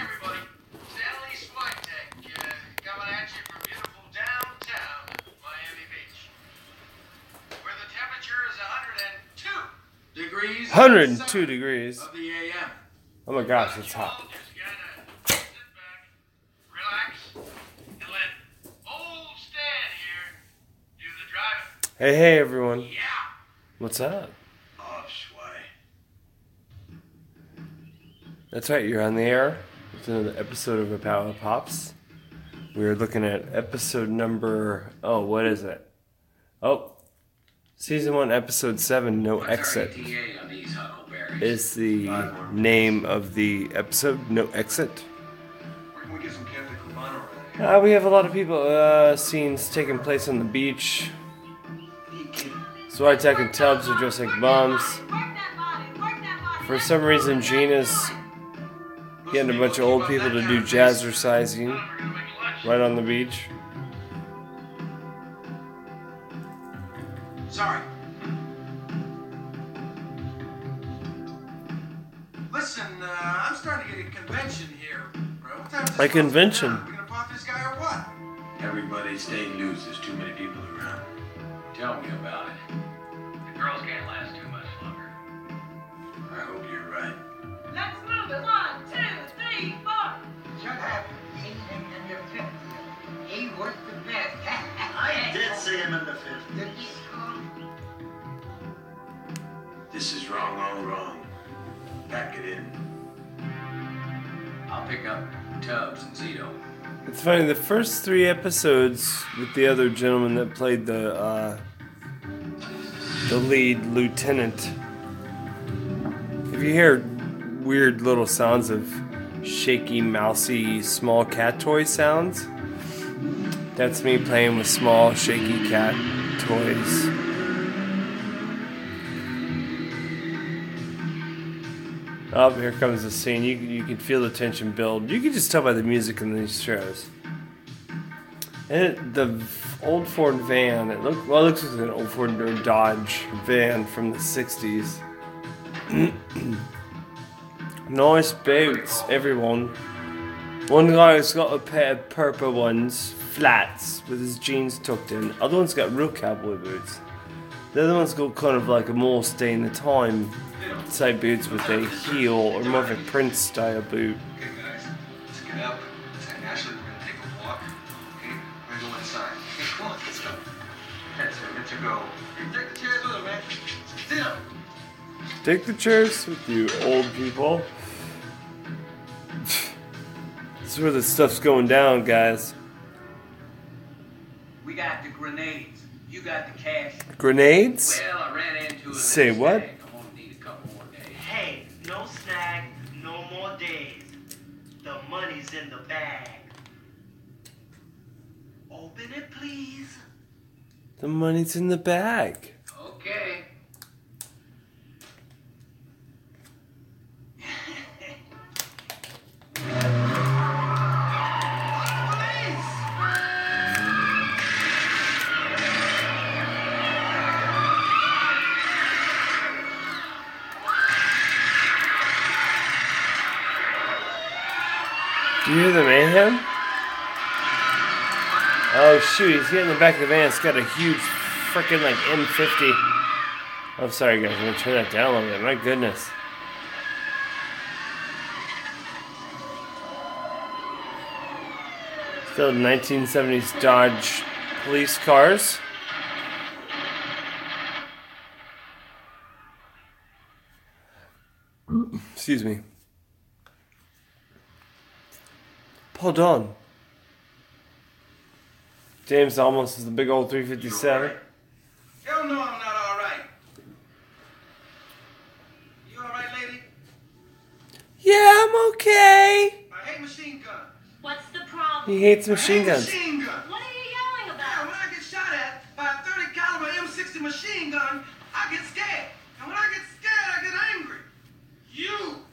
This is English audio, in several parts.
everybody. Stanley Switek, uh, coming at you from beautiful downtown Miami Beach. Where the temperature is 102 degrees. 102 degrees. Of the AM. Oh my gosh, it's hot. Just gotta sit back, relax, and let old Stan here do the driving. Hey, hey, everyone. Yeah. What's up? Oh, sway. That's right, you're on the air. It's another episode of About Pops. We're looking at episode number. Oh, what is it? Oh, season one, episode seven, No Exit ETA on these huckleberries? is the name of the episode. No Exit. We get some Captain Cubano over there? Uh, we have a lot of people, uh, scenes taking place on the beach. Switek and Tubbs are dressed like bums. For some reason, Gina's getting a bunch of old people to do jazzercising We're gonna make lunch. right on the beach. Sorry. Listen, uh, I'm starting to get a convention here, bro. What time is A supposed to be convention? done? We gonna pop this guy or what? Everybody stay loose. There's too many people around. Tell me about it. The girls can't last too much longer. I hope you're right. Let's move it. One, two, in the 50s. He was the best. I did see him in the 50s. Did you call? This is wrong, all wrong. Pack it in. I'll pick up Tubbs and Zito. It's funny, the first three episodes with the other gentleman that played the, uh, the lead lieutenant, if you hear weird little sounds of shaky, mousy, small cat toy sounds, that's me playing with small, shaky cat toys. Oh, here comes the scene. You, you can feel the tension build. You can just tell by the music in these shows. And it, the old Ford van, it look well, it looks like an old Ford or Dodge van from the '60s. nice boots, everyone. One guy's got a pair of purple ones, flats, with his jeans tucked in. Other one's got real cowboy boots. The other one's got kind of like a more stay in the time type boots with a heel or more of a Prince style boot. Take the chairs with you, old people. Is where the stuff's going down, guys. We got the grenades. You got the cash. Grenades? Well, I ran into it. Say what? I'm gonna need a couple more days. Hey, no snag, no more days. The money's in the bag. Open it, please. The money's in the bag. You hear the mayhem? Oh shoot, he's getting in the back of the van. It's got a huge freaking like M50. I'm sorry guys, I'm gonna turn that down a little bit. My goodness. Still 1970s Dodge police cars. Excuse me. Hold on. James almost is the big old 357. Hell no, I'm not all right. You all right, lady? Yeah, I'm okay. I hate machine guns. What's the problem? He hates I machine hate guns. Machine guns. What are you yelling Yeah, about? when I get shot at by a 30 caliber M60 machine gun, I get scared. And when I get scared, I get angry. You.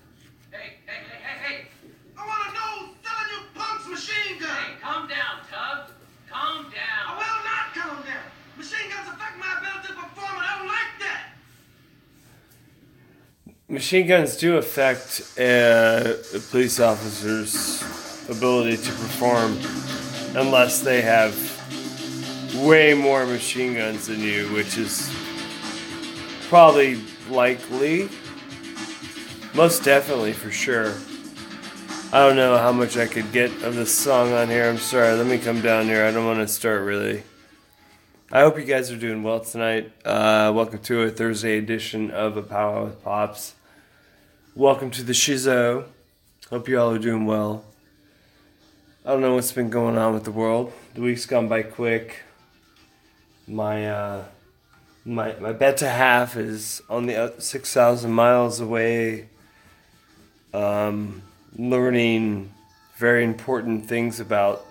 Hey, hey, hey, hey, hey. I want to know who's selling you punks machine guns. Hey, calm down, Tubbs. Calm I down. will not calm down. Machine guns affect my ability to perform, and I don't like that. Machine guns do affect uh, a police officer's ability to perform unless they have way more machine guns than you, which is probably likely. Most definitely, for sure. I don't know how much I could get of this song on here. I'm sorry. Let me come down here. I don't want to start really. I hope you guys are doing well tonight. Uh, welcome to a Thursday edition of A Pow-wow with Pops. Welcome to the Shizo. Hope you all are doing well. I don't know what's been going on with the world. The week's gone by quick. My uh, my my better half is on the six thousand miles away. Um, learning very important things about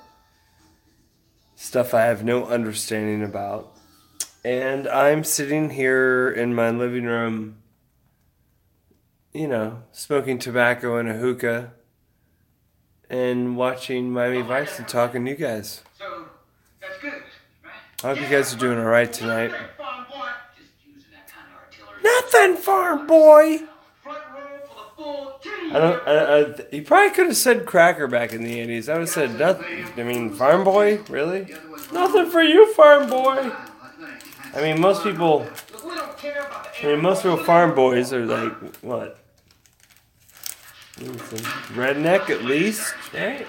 stuff I have no understanding about. And I'm sitting here in my living room, you know, smoking tobacco and a hookah and watching Miami oh, Vice and talking to you guys. So, that's good, right? I hope you guys are doing alright tonight. Farm boy. Just using that kind of artillery. Nothing, farm boy! Front row for the full team. I don't. I, I, you probably could have said cracker back in the '80s. I would have said nothing. I mean, farm boy, really? Nothing for you, farm boy. I mean, most people. Look, we don't care about the I mean, most real farm boys are like what? Redneck, at least, right?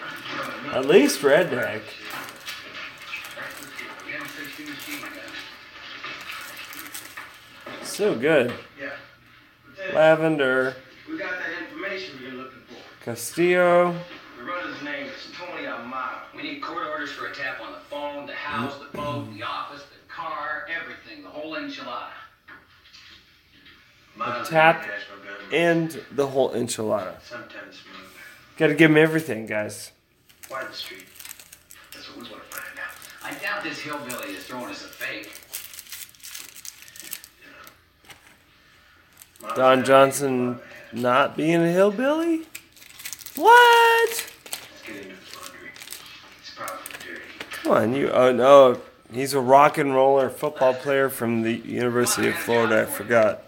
At least redneck. So good. Yeah. Lavender, We got that information you're looking for. Castillo. The runner's name is Tony Amato. We need court orders for a tap on the phone, the house, the boat, the office, the car, everything, the whole enchilada. Miles tap and the whole enchilada. Got to give him everything, guys. Why the street? That's what we want to find out. I doubt this hillbilly is throwing us a fake. Don Johnson not being a hillbilly? What? Let's get into his laundry. It's probably dirty. Come on, you. Oh no, he's a rock and roller football player from the University of Florida. I forgot.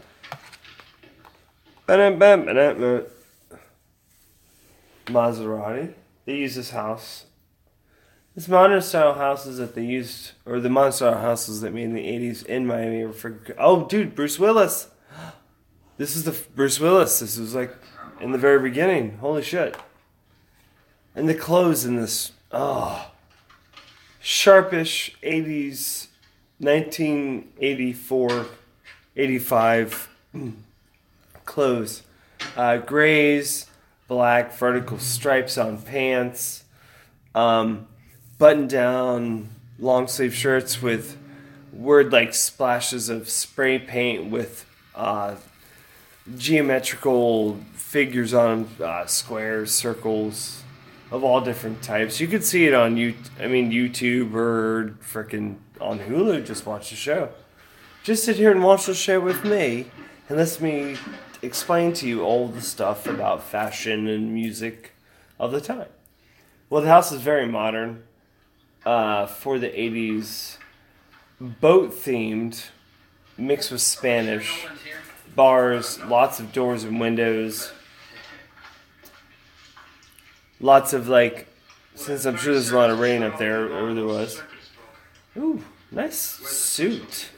Maserati. They use this house. This modern style houses that they used, or the modern style houses that made in the '80s in Miami. Were for, oh, dude, Bruce Willis. This is the Bruce Willis. This was like in the very beginning. Holy shit. And the clothes in this. Oh sharpish 80s 1984 85 clothes uh, grays black vertical stripes on pants um, button down long sleeve shirts with word like splashes of spray paint with uh, geometrical figures on uh, squares circles of all different types. You could see it on you. I mean, YouTube or frickin' on Hulu. Just watch the show. Just sit here and watch the show with me, and let me explain to you all the stuff about fashion and music of the time. Well, the house is very modern uh, for the '80s, boat themed, mixed with Spanish bars, lots of doors and windows, lots of like. Since I'm sure there's a lot of rain up there, or there was. Ooh, nice suit. It's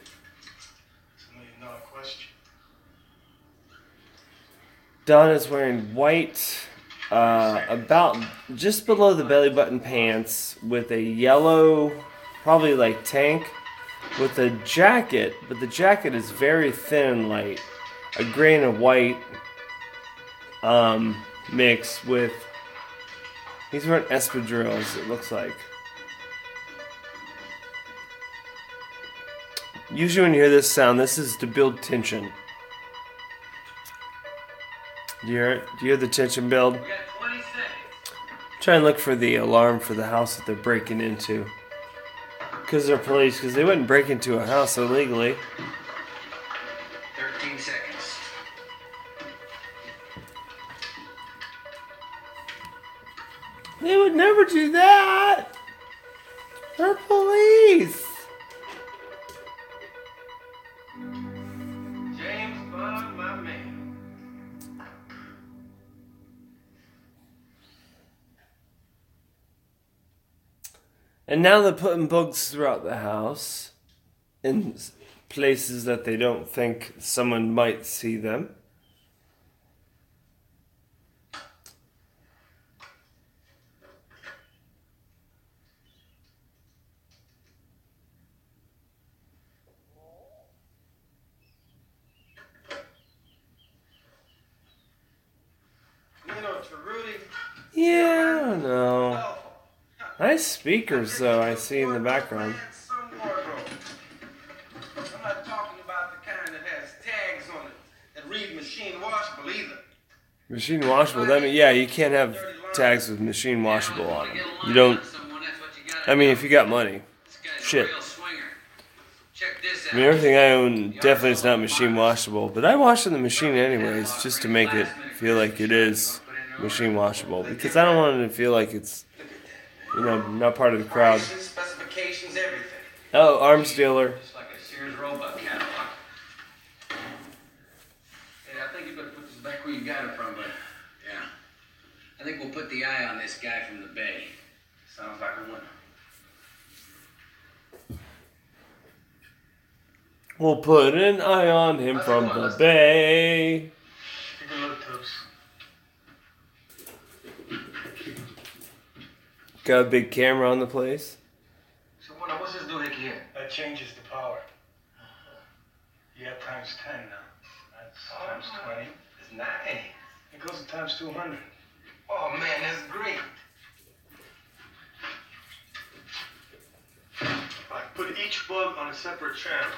a million dollar question. Donna's wearing white, uh, about just below the belly button pants, with a yellow, probably like tank, with a jacket, but the jacket is very thin light. A gray and a white um, mix with. He's wearing espadrilles, it looks like. Usually, when you hear this sound, this is to build tension. Do you hear? Do you hear the tension build? We got 20 seconds. Try and look for the alarm for the house that they're breaking into. Because they're police, because they wouldn't break into a house illegally. And now they're putting bugs throughout the house in places that they don't think someone might see them. You know, Tarudy. Yeah, I don't know. Nice speakers, though, I see in the background. I'm not talking about the kind that has tags on it that read machine washable either. Machine washable. That mean, yeah, you can't have tags with machine washable on them. You don't. I mean, if you got money. Shit. I mean, everything I own definitely is not machine washable, but I wash in the machine anyways, just to make it feel like it is machine washable, because I don't want it to feel like it's, you know, not part of the crowd. Specifications, everything. Oh, arms dealer. Just like a Sears Roebuck catalog. Hey, I think you better put this back where you got it from, but yeah. I think we'll put the eye on this guy from the Bay. Sounds like a winner. We'll put an eye on him from the bay. Take a look, Tubbs. Got a big camera on the place. So what, what's this doing here? That changes the power. You have times 10 now. That's times 20. It's nine. It goes to times 200. Oh man, that's great. I put each bug on a separate channel.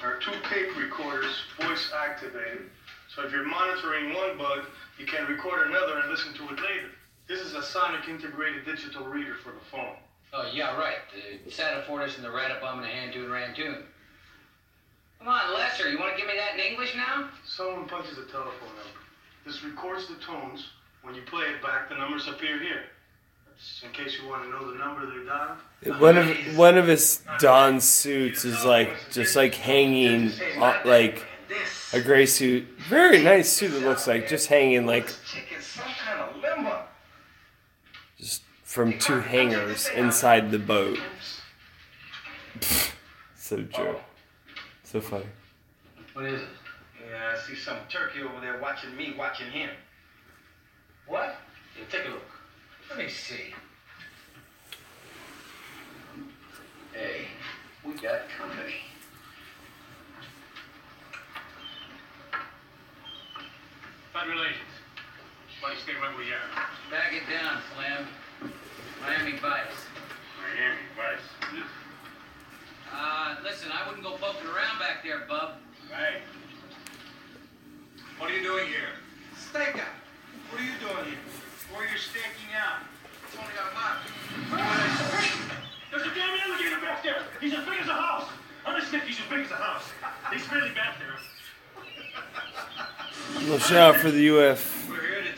There are two tape recorders, voice activated. So if you're monitoring one bug, you can record another and listen to it later. This is a sonic integrated digital reader for the phone. Oh, yeah, right. The Santa Satafortis and the Rattabum and the Hantoon Rantoon. Come on, Lester, you want to give me that in English now? Someone punches a telephone number. This records the tones. When you play it back, the numbers appear here. That's in case you want to know the number they dialed. One of one of his Don suits is like just like hanging, uh, like a gray suit. Very nice suit. It looks like just hanging like chicken's some kind of limber. just from two hangers inside the boat. So true. So funny. What is it? Yeah, I see some turkey over there watching me, watching him. What? Yeah, take a look. Let me see. Hey, we got company. Bad relations. Why you stay where you are? Back it down, Slim. Miami Vice. Miami Vice. Uh, listen, I wouldn't go poking around back there, bub. Right. What are you doing here? Stake out. What are you doing here? Where are you're staking out. Tony Amato. There's a damn alligator back there. He's as big as a house. On a stick, he's as big as a house. He's really back there. Little shout out for the UF We're here to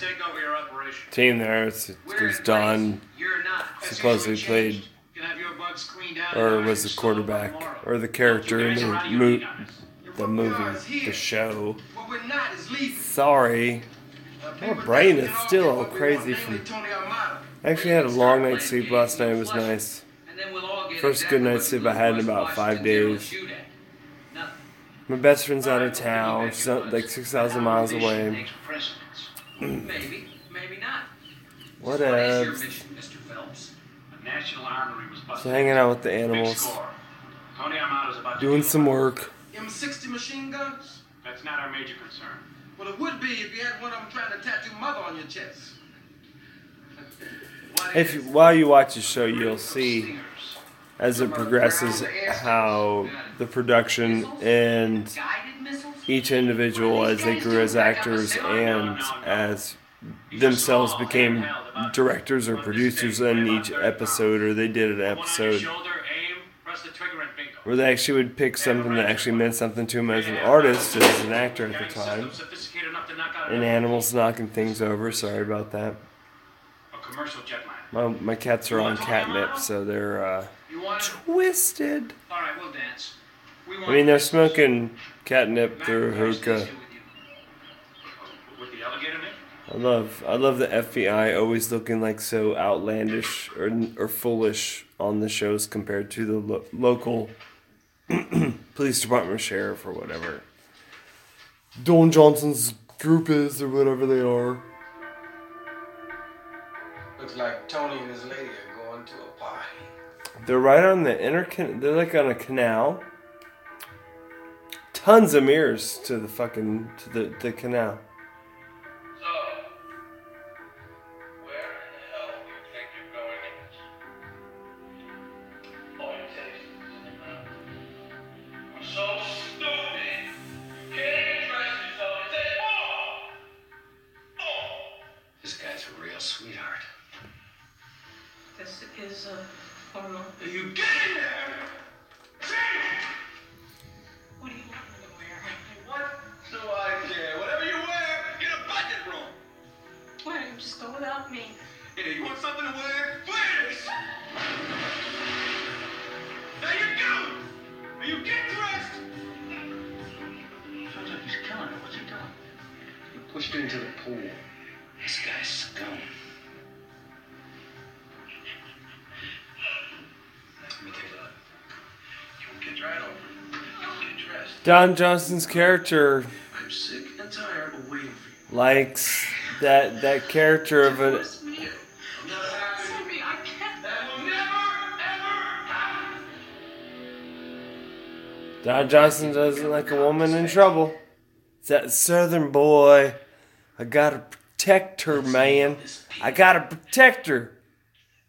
take over your operation. team there. It's because Don You're not. supposedly played You can have your bugs cleaned out. or was the quarterback or the character in You guys are the out of your mo- league on this. the movie, the show. What we're not is. Sorry. Uh, My brain is still all crazy from- I actually had a long night's sleep last night. It was nice. And then we'll all get First good night's sleep I had in about five days. shoot at. Nothing. My best friend's out of town. She's like 6,000 miles away. Takes precedence. maybe, maybe not. What What is your else? mission, Mr. Phelps? The National Armory was busted. So hanging out with the animals, score. Tony Amato's about doing kill some work. M60 machine guns? That's not our major concern. Well, it would be if you had one of them trying to tattoo mother on your chest. If you, while you watch the show, you'll see Stingers. As it progresses how the production and each individual as they grew as actors and as themselves became directors or producers in each episode or they did an One on your episode shoulder, aim, press the trigger and bingo. where they actually would pick something that actually meant something to him as an artist as an actor at the time systems sophisticated enough to knock out and animals knocking things over sorry about that my, my cats are on catnip so they're uh, You want it? Twisted All right, we'll dance. We want I mean they're this. smoking catnip Mac, through where's hookah Lisa with you? With the alligator, Nick? I love I love the FBI always looking like so outlandish or or foolish on the shows compared to the lo- local police department sheriff or whatever. Don Johnson's group is or whatever they are. Looks like Tony and his lady are going to a party. They're right on the inner. They're like on a canal. Tons of mirrors to the fucking to the the canal. Don Johnson's character I'm sick and tired of waiting for you. likes that that character of a Force me. I'm not happy. Sorry, I can't. That will never, ever happen. Don Johnson doesn't like a woman in trouble. It's that southern boy. I gotta protect her, man. I gotta protect her.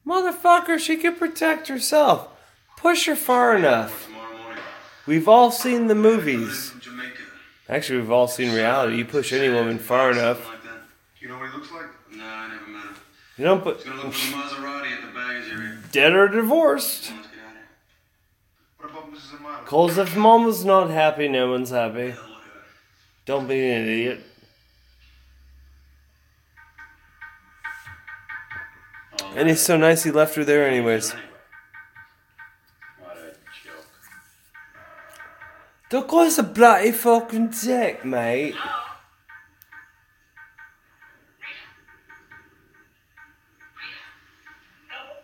Motherfucker, she can protect herself. Push her far enough. Tomorrow morning, We've all seen the movies. Actually, we've all seen reality. You push any woman far enough. Something like that. You know what he looks like? No, I never met him. You don't put He's gonna look for the Maserati at the baggage area. dead or divorced. Let's get out of here. What about Mrs. Amato? Cause if mama's not happy, no one's happy. Hell with her. Don't be an idiot. Oh, and he's so nice he left her there anyways. What a joke. The guy's a bloody fucking dick, mate. Oh,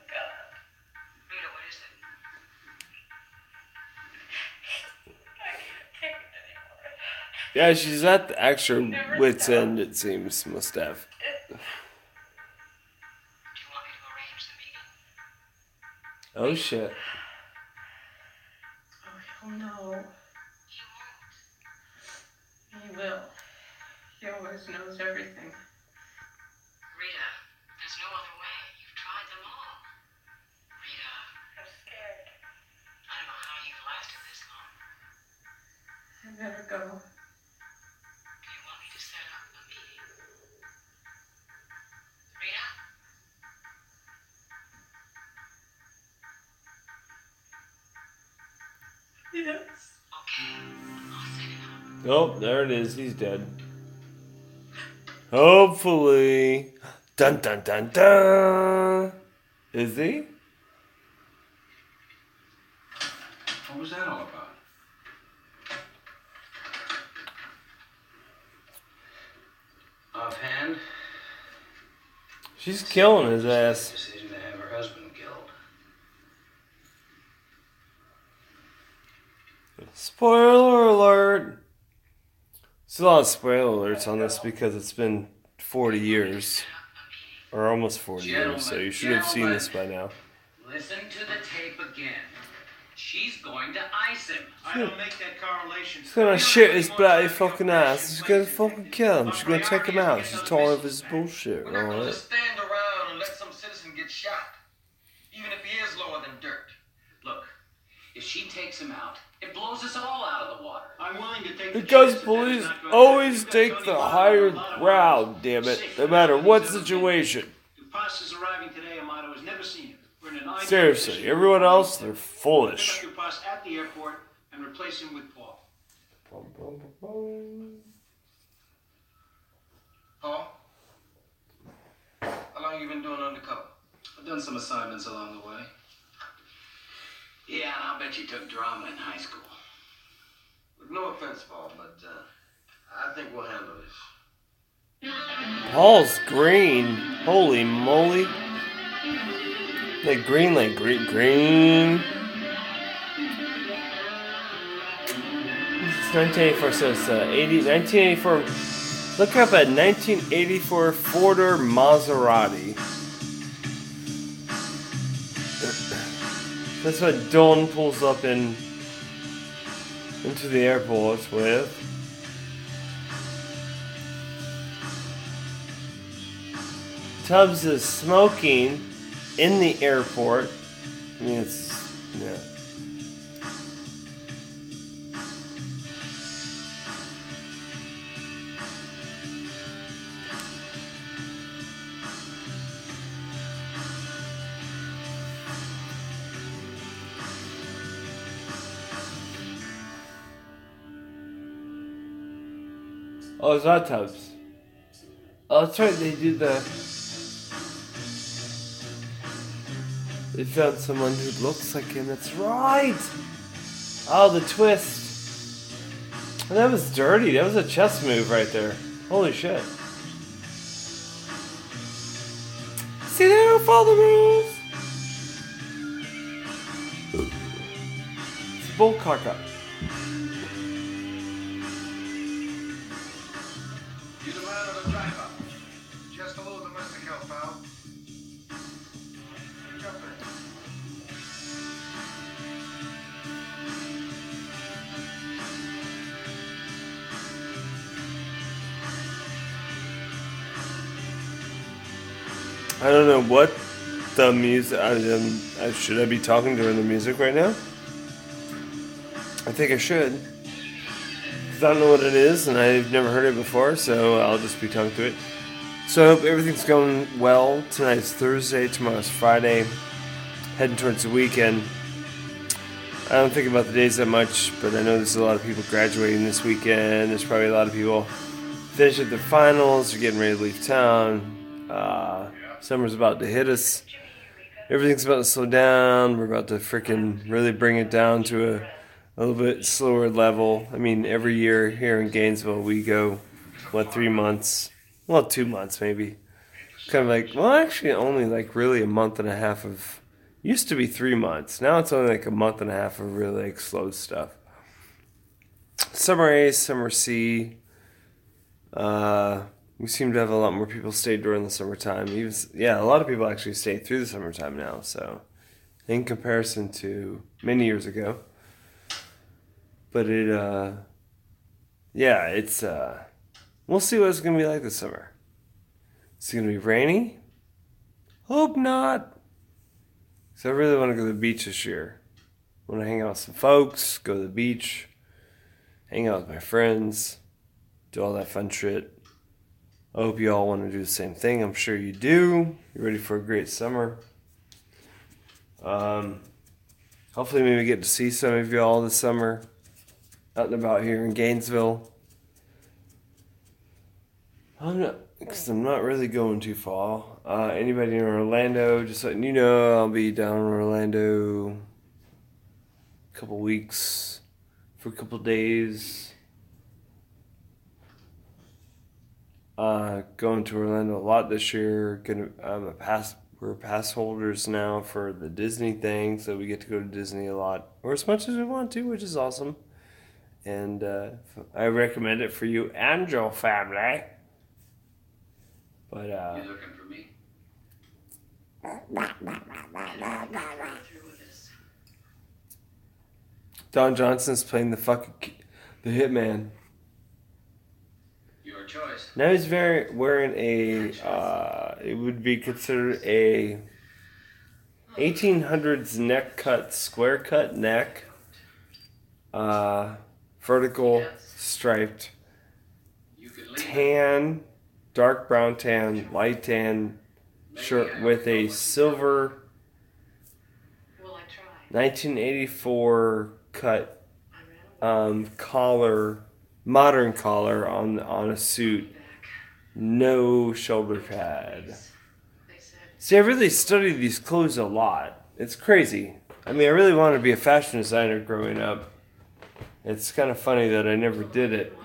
God. Rita, what is it? I can't take it anymore. Yeah, she's at the extra wits end, it seems, must have. Do you want me to arrange the meeting? Oh shit. Oh, he'll will. He always knows everything. Rita, there's no other way. You've tried them all. Rita. I'm scared. I don't know how you've lasted this long. I better go. Do you want me to set up a meeting? Rita? Yes. Okay. Oh, there it is. He's dead. Hopefully. Dun dun dun dun. Is he? What was that all about? Offhand, She's killing his ass. decision to have her husband killed. Spoiler alert! There's a lot of spoiler alerts on this because it's been 40 years. Or almost 40 years, so you should have seen this by now. Listen to the tape again. She's going to ice him. I don't make that correlation. She's gonna shit his bloody fucking ass. She's gonna fucking kill him. She's gonna take him out. She's tired of his bullshit We're not going to stand around and let some citizen get shot, even if he is lower than dirt. Look, if she takes him out, it blows us all out of the water. I'm willing to take the Because chance that that is police always take the higher Barber, a lot of ground, damn it. No matter what he's ever been. situation. Dupas is arriving today. Amato has never seen him. We're in an Seriously, everyone else, they're foolish. Dupas at the airport and replace him with Paul. Paul? How long you been doing undercover? I've done some assignments along the way. Yeah, and I'll bet you took drama in high school. Look, no offense, Paul, but uh, I think we'll handle this. Paul's green. Holy moly. Like green, like green, green. It's 1984, so it's uh, 80, 1984. Look up a 1984 four-door Maserati. That's what Dawn pulls up in into the airport with. Tubbs is smoking in the airport. I mean, it's yeah. Oh, hot tubs. Oh, that's right. They do the. They found someone who looks like him. That's right. Oh, the twist. That was dirty. That was a chess move right there. Holy shit. See, they don't follow the rules. It's bull caca. You I don't know what the music. I, um, should I be talking during the music right now? I think I should. I don't know what it is, and I've never heard it before, so I'll just be talking to it. So I hope everything's going well. Tonight's Thursday, tomorrow's Friday. Heading towards the weekend. I don't think about the days that much, but I know there's a lot of people graduating this weekend. There's probably a lot of people finishing their finals or getting ready to leave town. Uh, summer's about to hit us. Everything's about to slow down. We're about to freaking really bring it down to a, a little bit slower level. I mean, every year here in Gainesville, we go, what, three months? Well, two months maybe. Kind of like, well, actually, only like really a month and a half of. Used to be three months. Now it's only like a month and a half of really like slow stuff. Summer A, summer C. Uh, we seem to have a lot more people stay during the summertime. Even yeah, a lot of people actually stay through the summertime now. So, in comparison to many years ago, but it uh, yeah, it's uh, we'll see what it's gonna be like this summer. It's it gonna be rainy. Hope not. So I really want to go to the beach this year. Want to hang out with some folks, go to the beach, hang out with my friends, do all that fun shit. I hope you all want to do the same thing. I'm sure you do. You're ready for a great summer. Um, hopefully, maybe get to see some of you all this summer out and about here in Gainesville. I'm not, because I'm not really going too far. Uh, anybody in Orlando, just letting you know, I'll be down in Orlando a couple weeks for a couple days. Uh, going to Orlando a lot this year. Gonna, I'm a pass. We're pass holders now for the Disney thing, so we get to go to Disney a lot, or as much as we want to, which is awesome. And uh, I recommend it for you and your family. But uh, You looking for me? Through with this. Don Johnson's playing the fucking the hitman. Choice. Now he's very wearing a. Uh, it would be considered a 1800s neck cut, square cut neck, uh, vertical striped, You could leave. tan, dark brown tan, light tan shirt with a silver Will I try? 1984 cut I ran away. um, collar, modern collar on on a suit, no shoulder pad. See, I really studied these clothes a lot. It's crazy. I mean, I really wanted to be a fashion designer growing up. It's kind of funny that I never did it.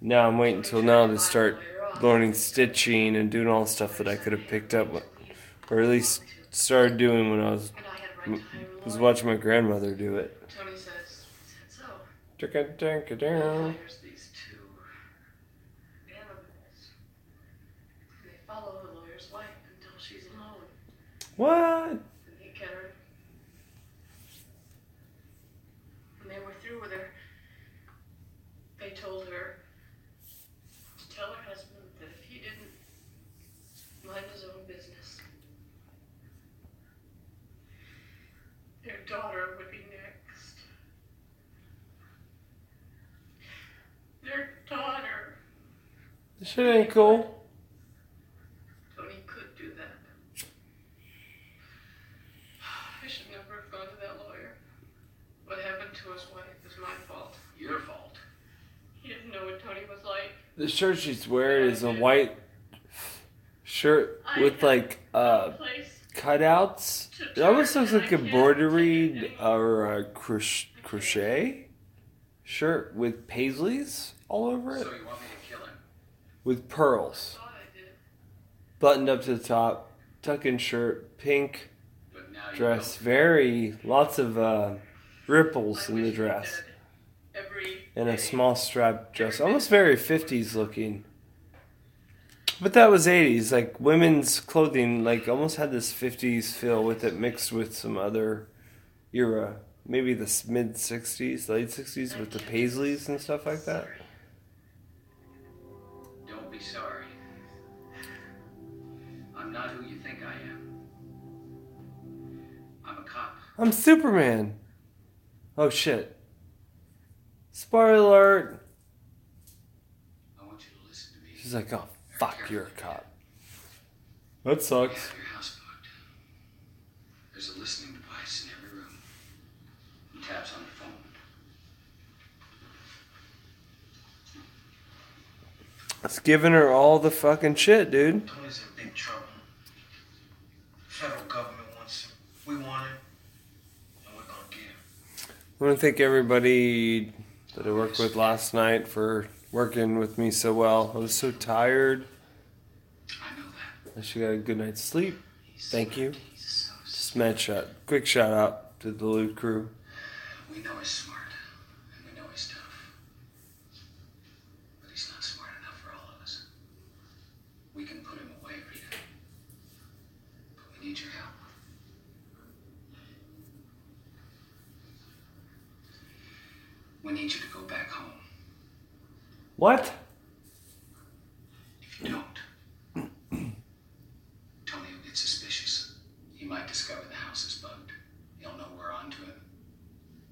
now I'm waiting until now to start learning stitching and doing all the stuff that I could have picked up, or at least started doing when I was was watching my grandmother do it. Tony says, said so. Dun-ka-dun-ka-dun. These two animals. They follow the lawyer's wife until she's alone. What? And they get her. When they were through with her, they told her to tell her husband that if he didn't mind his own business, their daughter would be next. Their daughter. This shit ain't cool. Tony could do that. I should never have gone to that lawyer. What happened to his wife is my fault. Your fault. He didn't know what Tony could do that. I should never have gone to that lawyer. What happened to his wife is my fault. Your fault. He didn't know what Tony was like. The shirt she's wearing is a white shirt with like uh cutouts. It almost looks like a embroidery or a croch- crochet shirt with paisleys all over it So you want me to kill him? With pearls. Buttoned up to the top, tuck in shirt, pink dress, very lots of uh, ripples in the dress, and a small strap dress, almost very 50s looking. But that was 80s, like women's clothing, like almost had this 50s feel with it, mixed with some other era, maybe the mid 60s, late 60s with the paisleys and stuff like that. I'm Superman. Oh shit. Spoiler alert. I want you to listen to me. She's like, oh fuck, you're a cop. That sucks. have your house bugged. There's a listening device in every room. He taps on the phone. It's giving her all the fucking shit, dude. Tony's in big trouble. Federal government wants him. We want him. And we're gonna get him. I want to thank everybody that I worked with last night for working with me so well. I was so tired. I know that. I should got a good night's sleep. Thank you. Just mad shot. Quick shout out to the loot crew. We know he's smart, and we know he's tough. But he's not smart enough for all of us. We can put him away, Rita. But we need your help. We need you to go back home. What? If you don't, Tony will get suspicious. He might discover the house is bugged. He'll know we're onto him,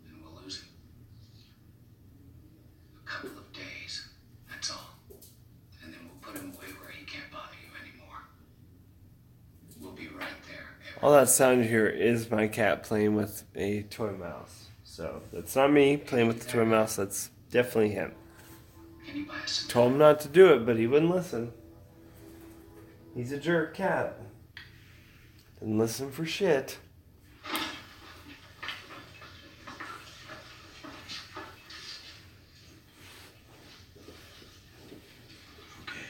and we'll lose him. A couple of days, that's all. And then we'll put him away where he can't bother you anymore. We'll be right there. All that sound hear is my cat playing with a toy mouse. So that's not me playing with the toy mouse. That's definitely him. Told him not to do it, but he wouldn't listen. He's a jerk cat. Didn't listen for shit. Okay.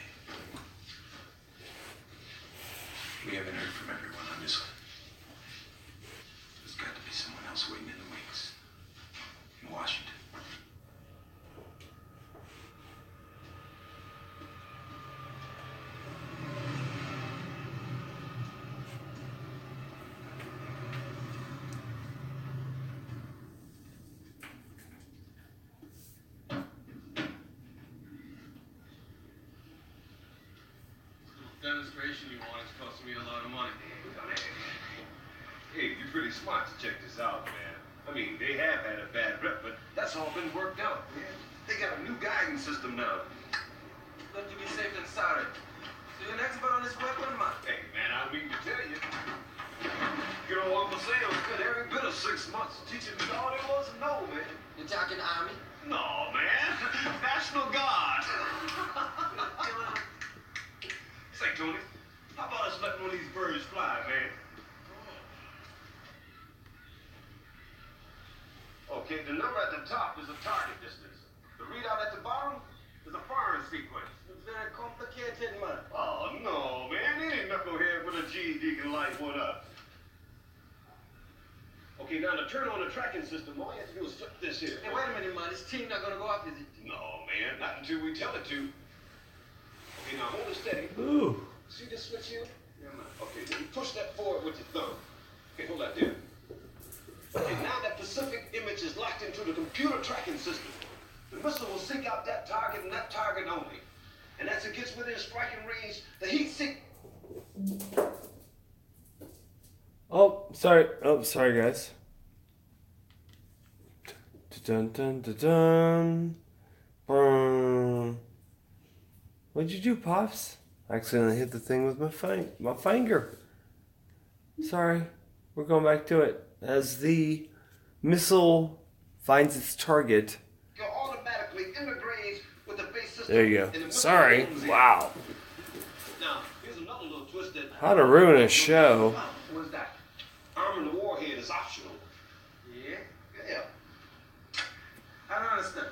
We haven't heard from everyone on this one. There's got to be someone else waiting in the wings. In Washington. demonstration you want is costing me a lot of money. Hey, you're pretty smart to check this out, man. I mean, they have had a bad rep, but that's all been worked out, man. They got a new guidance system now. Let you be safe and sorry. So you're an expert on this weapon, man? Hey, man, I mean to tell you. Good old Uncle Sam spent every bit of six months teaching me all there was to know, man. You're talking army? No, man. National Guard. Say, Tony, how about us letting one of these birds fly, man? Okay, the number at the top is the target distance. The readout at the bottom is a firing sequence. It's very complicated, man. Oh, no, man. Any knucklehead with a GED can light one up. Okay, now to turn on the tracking system, all you have to do is flip this here. Hey, wait a minute, man. This team not gonna go off, is it? No, man, not until we tell it to. Okay, now hold it steady. Ooh. See this switch here? Okay, then you push that forward with your thumb. Okay, hold that there. Okay, now that Pacific image is locked into the computer tracking system, the missile will seek out that target and that target only. And as it gets within striking range, the heat sink. Oh, sorry. Oh, sorry, guys. Dun dun dun dun. Boom. What'd you do, Pops? I accidentally hit the thing with my fin- my finger. Sorry. We're going back to it. As the missile finds its target. You're automatically integrated with the base system. There you and the go. Sorry. Wow. Now, here's another little twist that. How to ruin a show. What's that? Arming the warhead is optional. Yeah? Yeah. I don't understand.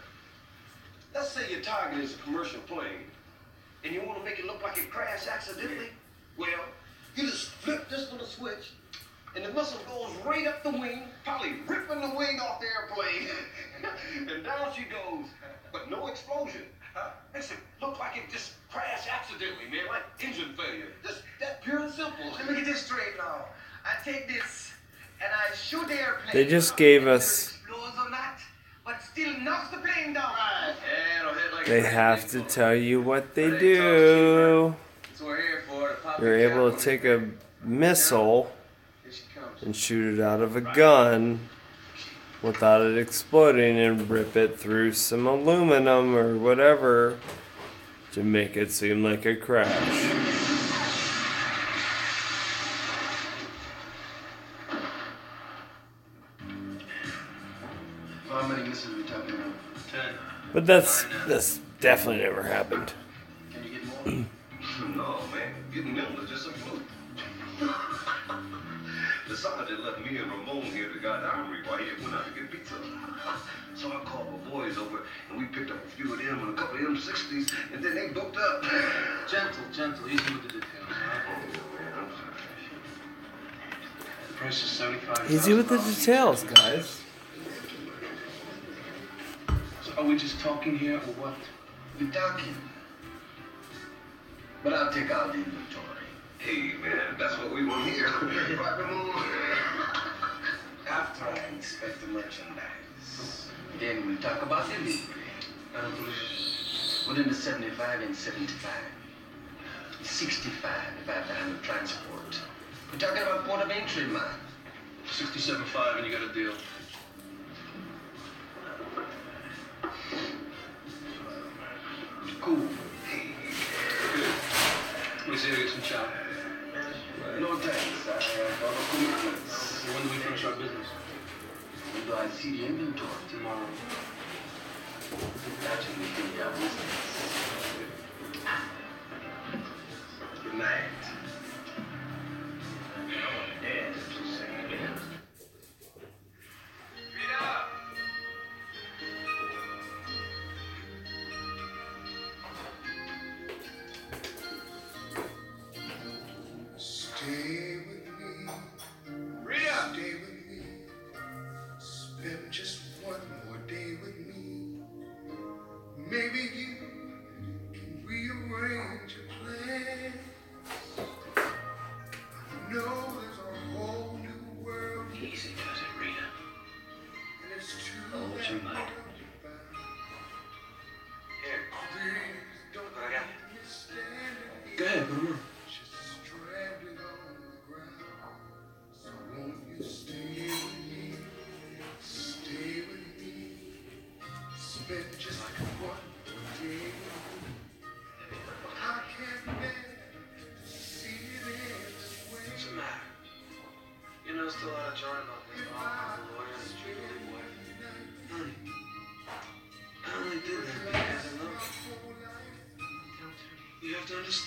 Let's say your target is a commercial plane, and you want to make it look like it crashed accidentally. Well, you just flip this little switch, and the missile goes right up the wing, probably ripping the wing off the airplane, and down she goes, but no explosion. Makes it look like it just crashed accidentally, man, like engine failure. Just that pure and simple. Let me get this straight now. I take this and I shoot the airplane. They just gave us- explodes or not, but still knocks the plane down. Yeah, it'll hit like They have to tell you what they do. You're able to take a missile and shoot it out of a gun without it exploding and rip it through some aluminum or whatever to make it seem like a crash. But that's that's definitely never happened. Can you get more? No, man. Getting them was just a fluke. the sergeant left me and Ramon here to guard the armory while he went out to get pizza. So I called my boys over, and we picked up a few of them and a couple of M60s, and then they booked up. Gentle, gentle, easy with the details. All right? The price is seventy-five. Easy with the details, guys. So are we just talking here, or what? We're talking. But I'll take out the inventory. Hey, man, that's what we want here. After I inspect the merchandise, then we'll talk about delivery. Within the 75 and 75. 65 if I have to handle transport. We're talking about port of entry, man. 67.5 and you got a deal. Cool. Let me see you get some chow. No thanks. I have other commitments. When do we finish our business? When do I see the inventory? Tomorrow. Imagine we do our business. Good night. Stay standing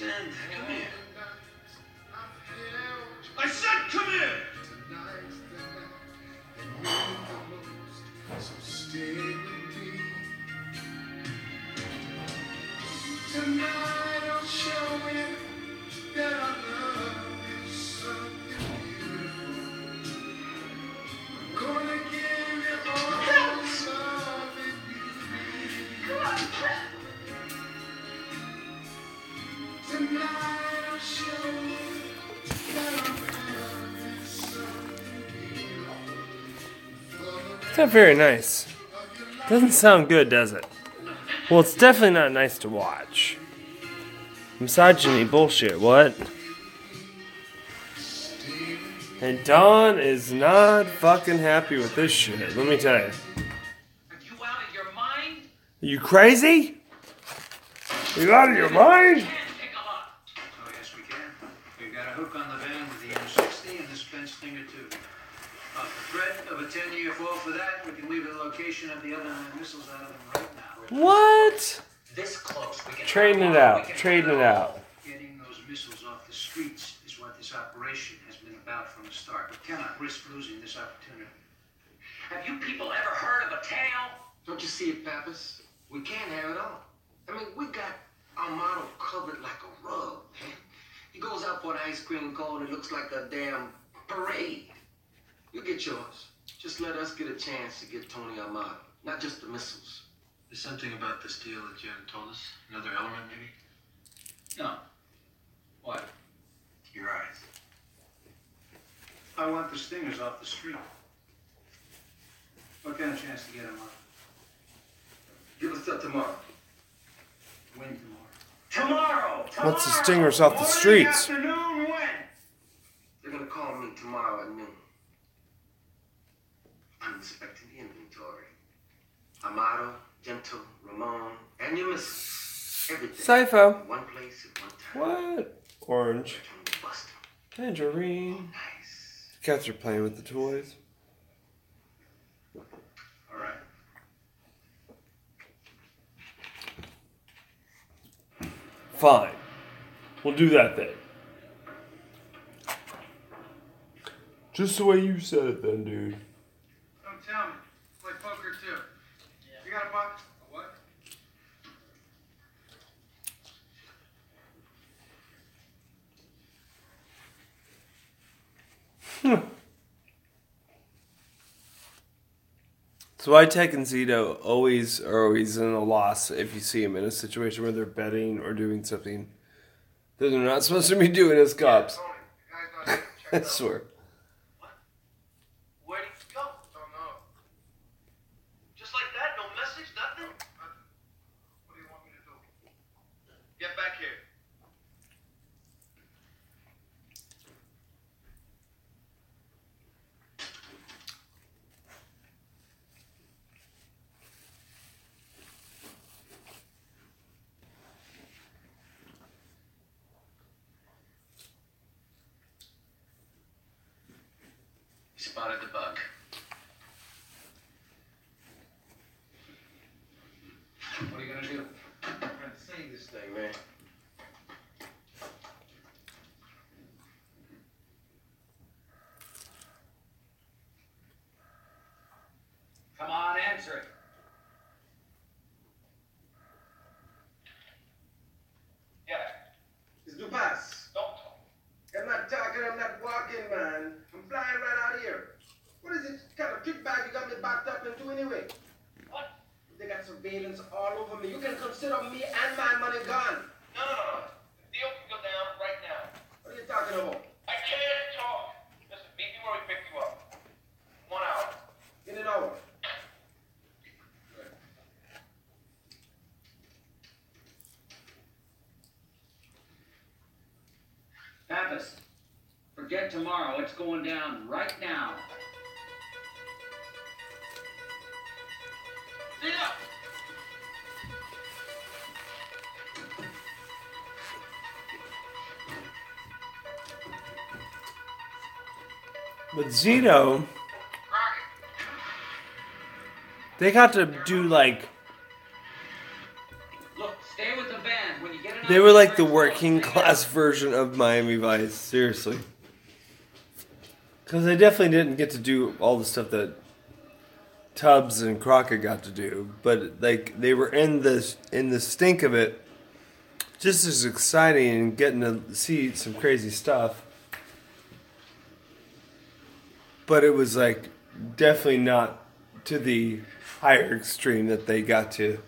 understand not very nice. Doesn't sound good, does it? Well, it's definitely not nice to watch. Misogyny bullshit, what? And Don is not fucking happy with this shit, let me tell you. Are you out of your mind? Are you crazy? You out of your mind? Pick 'em up. Oh, yes, we can. We've got a hook on the van with the M60 and this bench stinger too. Off the threat of a 10-year fall for that, we can leave the location of the other nine missiles out of them right now. What? This close, we can Trading it out, can trading it out. Getting those missiles off the streets is what this operation has been about from the start. We cannot risk losing this opportunity. Have you people ever heard of a tail? Don't you see it, Pappas? We can't have it all. I mean, we got our model covered like a rug, man. He goes out for an ice cream cone, it looks like a damn parade. You get yours. Just let us get a chance to get Tony Amato, not just the missiles. There's something about this deal that you haven't told us? Another element, maybe? No. What? Your eyes. I want the stingers off the street. What kind of chance to get them off? Give us till tomorrow. When tomorrow? Tomorrow! What's the stingers off the streets? Afternoon when? They're gonna call me tomorrow at noon. I'm inspecting the inventory. Amato, Gentle, Ramon, and your missiles. Everything. Sypho. In one place at one time. What? Orange. Trying to bust 'em. Tangerine. Oh, nice. Cats are playing with the toys. All right. Fine. We'll do that then. Just the way you said it then, dude. Don't tell me. Play poker too. You got a buck? A what? So Switek and Zito always are always in a loss if you see them in a situation where they're betting or doing something that they're not supposed to be doing as cops. Tony, you guys don't need to I swear. Where'd he go? Don't know. Just like that? No message? Nothing? What do you want me to do? Get back here. You spotted the bug. What are you gonna do? I'm trying to save this thing, man. Come on, answer it. Yeah. It's Dupas. Don't talk. I'm not talking, I'm not walking, man. I'm flying right out here. What is it kind of trick bag you got me backed up into anyway? What? They got surveillance all over me. You can consider me and my money gone. No, no, no, no. The deal can go down right now. What are you talking about? I can't talk. Listen, meet me where we pick you up. One hour. In an hour. Pappas, forget tomorrow. It's going down right now. See ya. But Zito, they got to do like Look, stay with the van. When you get they were like the working class version of Miami Vice. Seriously, because they definitely didn't get to do all the stuff that Tubbs and Crockett got to do, but like they were in the in the stink of it, just as exciting and getting to see some crazy stuff but it was like definitely not to the higher extreme that they got to,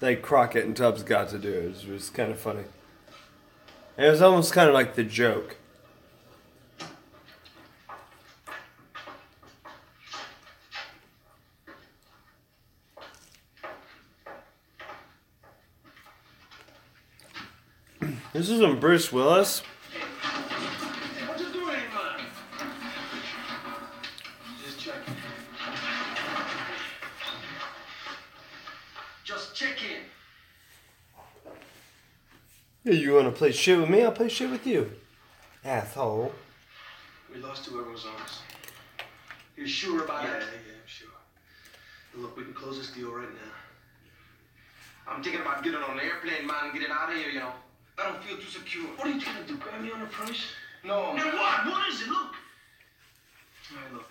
like Crockett and Tubbs got to do. It was, it was kind of funny. And it was almost kind of like the joke. This is from Bruce Willis. Hey, you want to play shit with me? I'll play shit with you. Asshole. We lost whoever was on us. You sure about it? Yeah, yeah. I'm sure. And look, we can close this deal right now. I'm thinking about getting on an airplane, man, and getting out of here, you know. I don't feel too secure. What are you trying to do? Grab me on the price? No. Now what? What is it? Look. All right, look.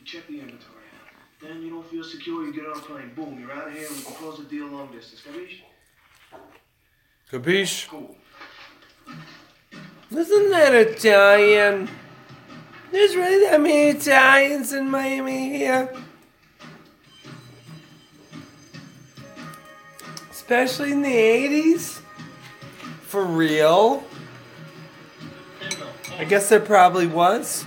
You check the inventory out. Then you don't feel secure, you get on a plane. Boom, you're out of here. And we can close the deal long distance. Capiche? Capiche? Cool. Isn't that Italian? There's really that many Italians in Miami here. Especially in the 80s? For real? I guess there probably was.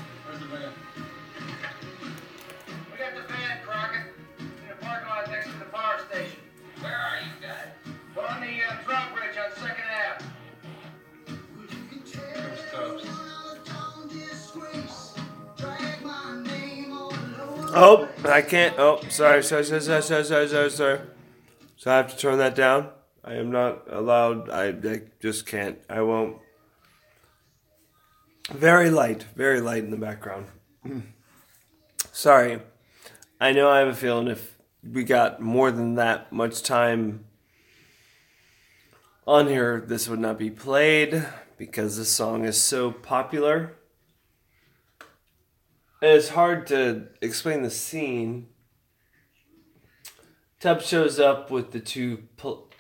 Oh, I can't. Oh, sorry, sorry, sorry, sorry, sorry, sorry, sorry, sorry. So I have to turn that down. I am not allowed. I, I just can't. I won't. Very light, very light in the background. sorry. I know I have a feeling if we got more than that much time on here, this would not be played because this song is so popular. It's hard to explain the scene. Tubb shows up with the two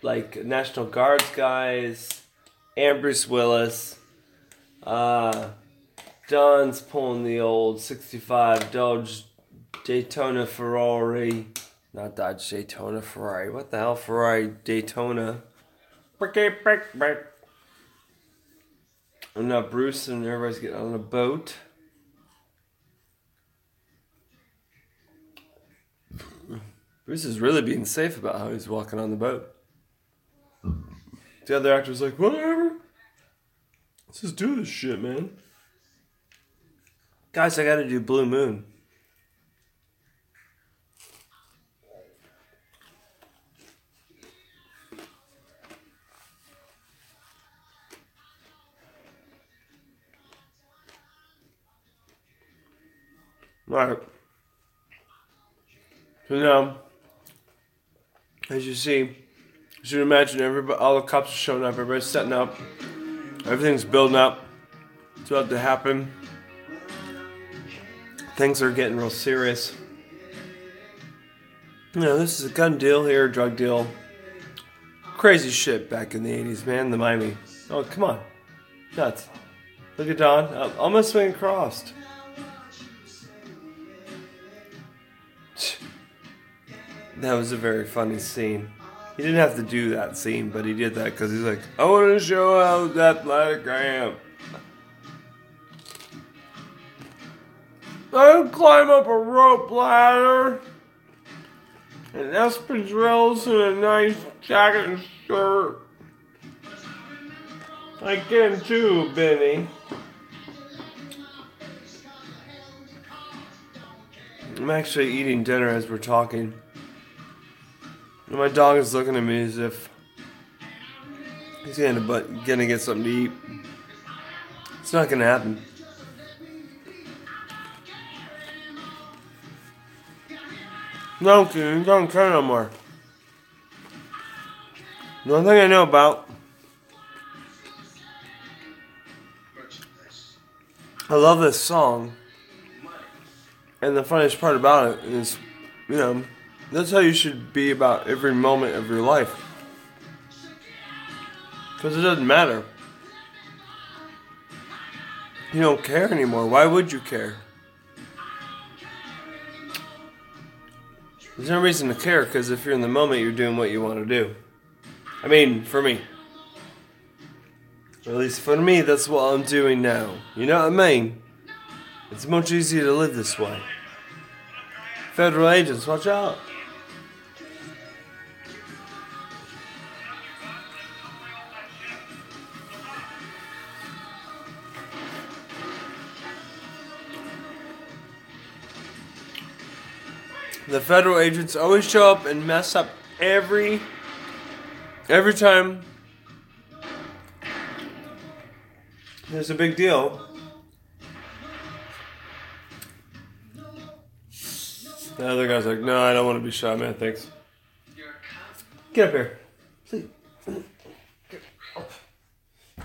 like National Guards guys, and Bruce Willis. Uh, Don's pulling the old '65 Dodge Daytona Ferrari, not Dodge Daytona Ferrari. What the hell, Ferrari Daytona? And now Bruce and everybody's getting on a boat. Bruce is really being safe about how he's walking on the boat. The other actor's like, whatever. Let's just do this shit, man. Guys, I gotta do Blue Moon. Alright. So now, as you see, as you imagine everybody, all the cops are showing up, everybody's setting up, everything's building up. It's about to happen. Things are getting real serious. You know, this is a gun deal here, drug deal. Crazy shit back in the 80s, man, the Miami. Oh, come on. Nuts. Look at Don. Uh, almost swinging crossed. That was a very funny scene. He didn't have to do that scene, but he did that because he's like, I want to show how athletic I am. I climb up a rope ladder and espadrilles and a nice jacket and shirt. I can too, Benny. I'm actually eating dinner as we're talking. My dog is looking at me as if he's gonna but gonna get something to eat. It's not gonna happen. No, kid, don't care no more. The one thing I know about, I love this song, and the funniest part about it is, you know, that's how you should be about every moment of your life. Because it doesn't matter. You don't care anymore. Why would you care? There's no reason to care because if you're in the moment, you're doing what you want to do. I mean, for me. At least for me, that's what I'm doing now. You know what I mean? It's much easier to live this way. Federal agents, watch out. The federal agents always show up and mess up every every time there's a big deal. The other guy's like, no, I don't want to be shot, man. Thanks. Get up here. Please.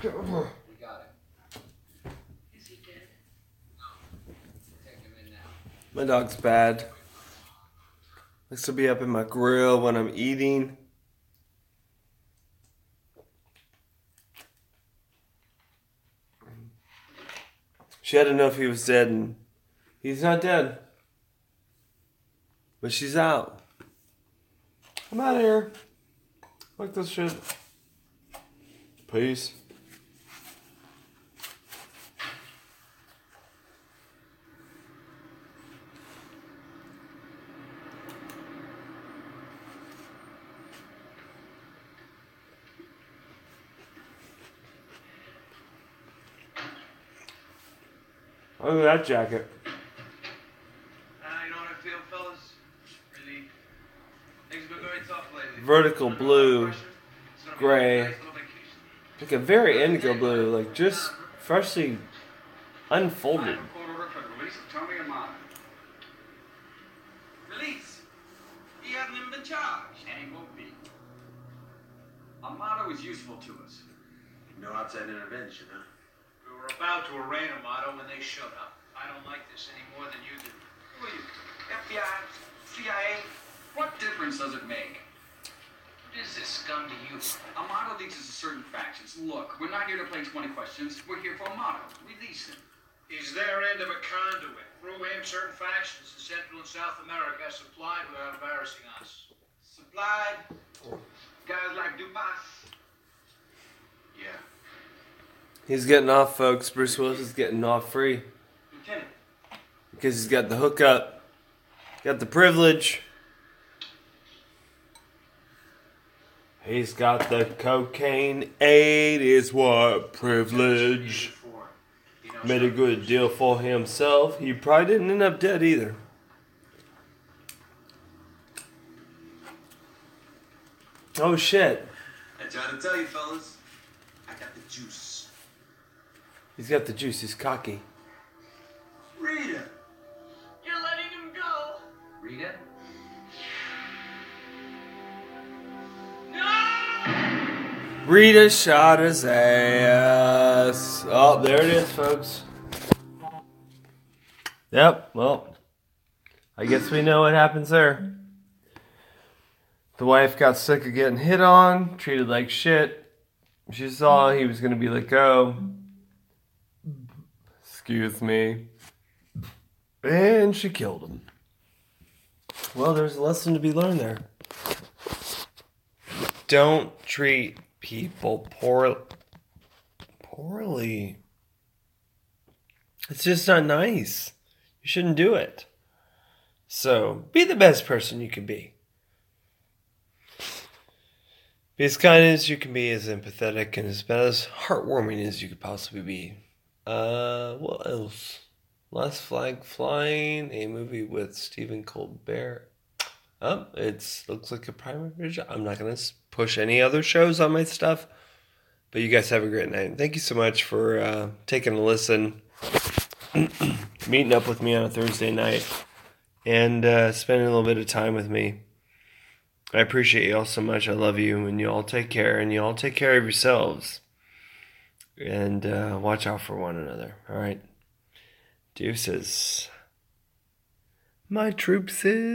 We got it. Is he dead? Take him in now. My dog's bad. Likes to be up in my grill when I'm eating. She had to know if he was dead, and he's not dead. But she's out. I'm out of here. Fuck this shit. Peace. Look at that jacket. Uh, you know I feel, fellas? Really, things been very tough lately. Vertical blue, It's gonna be gray. a nice little vacation. Like a very indigo blue, like just freshly unfolded. Court order for the release of Tommy Amato. Release. He hasn't even been charged. And he won't be. Amato is useful to us. No outside intervention, huh? We were about to arraign Amato when they showed up. I don't like this any more than you do. Who are you? FBI? CIA? What difference does it make? What is this scum to you? Amato leads us to certain factions. Look, we're not here to play 20 questions. We're here for Amato. Release him. He's end of a conduit. Through him, certain factions in Central and South America are supplied without embarrassing us. Supplied? Guys like Dumas. Yeah. He's getting off, folks. Bruce Willis is getting off free Lieutenant. because he's got the hookup, got the privilege. He's got the cocaine aid, is what privilege. For. You know, Made a good deal for himself. He probably didn't end up dead either. Oh shit. I tried to tell you, fellas. I got the juice. He's got the juice, he's cocky. Rita. You're letting him go. Rita? Rita shot his ass. Oh, there it is, folks. Yep, well, I guess we know what happens there. The wife got sick of getting hit on, treated like shit. She saw he was going to be let go. Excuse me. And she killed him. Well, there's a lesson to be learned there. Don't treat people poor, poorly. It's just not nice. You shouldn't do it. So be the best person you can be. Be as kind as you can be, as empathetic, and as about as heartwarming as you could possibly be. Uh, what else? Last Flag Flying, a movie with Stephen Colbert. Oh, it looks like a primary job. I'm not going to push any other shows on my stuff. But you guys have a great night. Thank you so much for uh, taking a listen, meeting up with me on a Thursday night, and uh, spending a little bit of time with me. I appreciate you all so much. I love you, and you all take care, and you all take care of yourselves. And uh, watch out for one another. All right. Deuces. My troops is.